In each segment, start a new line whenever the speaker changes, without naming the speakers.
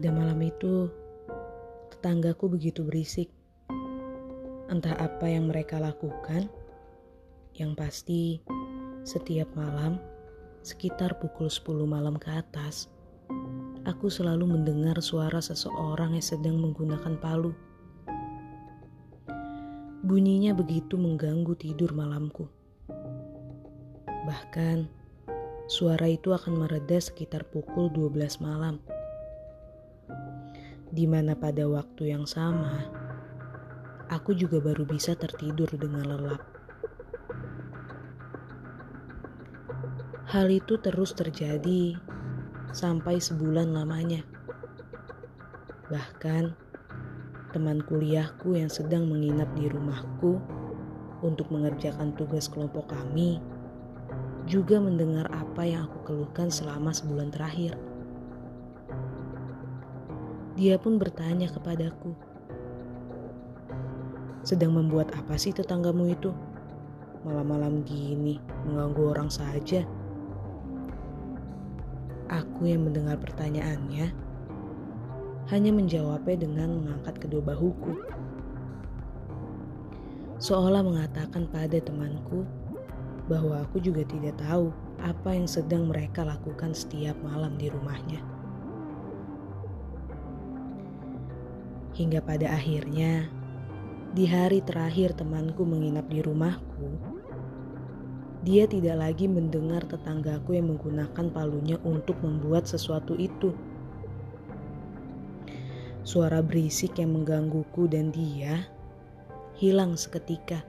Pada malam itu, tetanggaku begitu berisik. Entah apa yang mereka lakukan, yang pasti setiap malam, sekitar pukul 10 malam ke atas, aku selalu mendengar suara seseorang yang sedang menggunakan palu. Bunyinya begitu mengganggu tidur malamku. Bahkan, suara itu akan mereda sekitar pukul 12 malam di mana pada waktu yang sama aku juga baru bisa tertidur dengan lelap. Hal itu terus terjadi sampai sebulan lamanya. Bahkan teman kuliahku yang sedang menginap di rumahku untuk mengerjakan tugas kelompok kami juga mendengar apa yang aku keluhkan selama sebulan terakhir. Dia pun bertanya kepadaku, "Sedang membuat apa sih tetanggamu itu? Malam-malam gini mengganggu orang saja." Aku yang mendengar pertanyaannya hanya menjawabnya dengan mengangkat kedua bahuku. Seolah mengatakan pada temanku bahwa aku juga tidak tahu apa yang sedang mereka lakukan setiap malam di rumahnya. Hingga pada akhirnya, di hari terakhir temanku menginap di rumahku, dia tidak lagi mendengar tetanggaku yang menggunakan palunya untuk membuat sesuatu itu. Suara berisik yang menggangguku dan dia hilang seketika.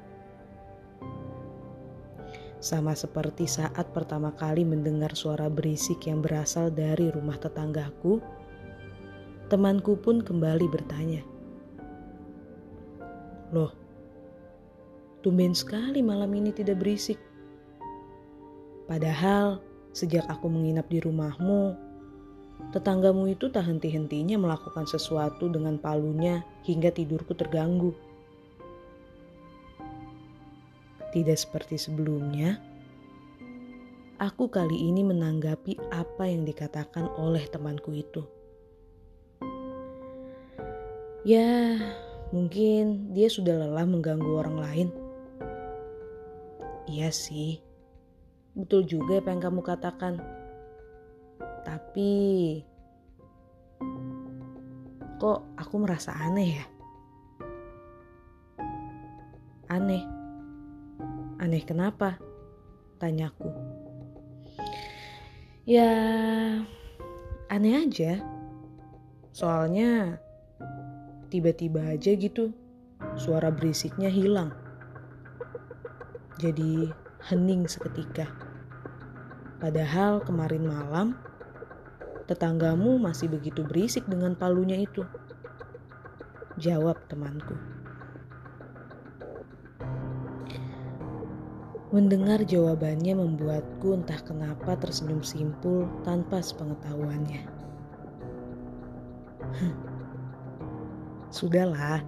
Sama seperti saat pertama kali mendengar suara berisik yang berasal dari rumah tetanggaku, Temanku pun kembali bertanya. Loh, tumben sekali malam ini tidak berisik. Padahal sejak aku menginap di rumahmu, tetanggamu itu tak henti-hentinya melakukan sesuatu dengan palunya hingga tidurku terganggu. Tidak seperti sebelumnya, aku kali ini menanggapi apa yang dikatakan oleh temanku itu. Ya, mungkin dia sudah lelah mengganggu orang lain. Iya sih, betul juga apa yang kamu katakan. Tapi, kok aku merasa aneh ya? Aneh. Aneh kenapa? Tanyaku. Ya, aneh aja. Soalnya tiba-tiba aja gitu suara berisiknya hilang. Jadi hening seketika. Padahal kemarin malam tetanggamu masih begitu berisik dengan palunya itu. Jawab temanku. Mendengar jawabannya membuatku entah kenapa tersenyum simpul tanpa sepengetahuannya. Sudahlah,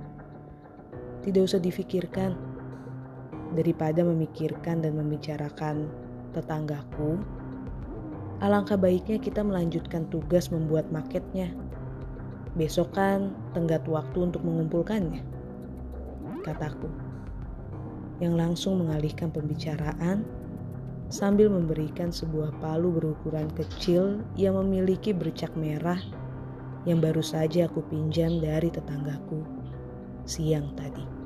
tidak usah difikirkan. Daripada memikirkan dan membicarakan tetanggaku, alangkah baiknya kita melanjutkan tugas membuat maketnya. Besok kan tenggat waktu untuk mengumpulkannya, kataku. Yang langsung mengalihkan pembicaraan sambil memberikan sebuah palu berukuran kecil yang memiliki bercak merah yang baru saja aku pinjam dari tetanggaku siang tadi.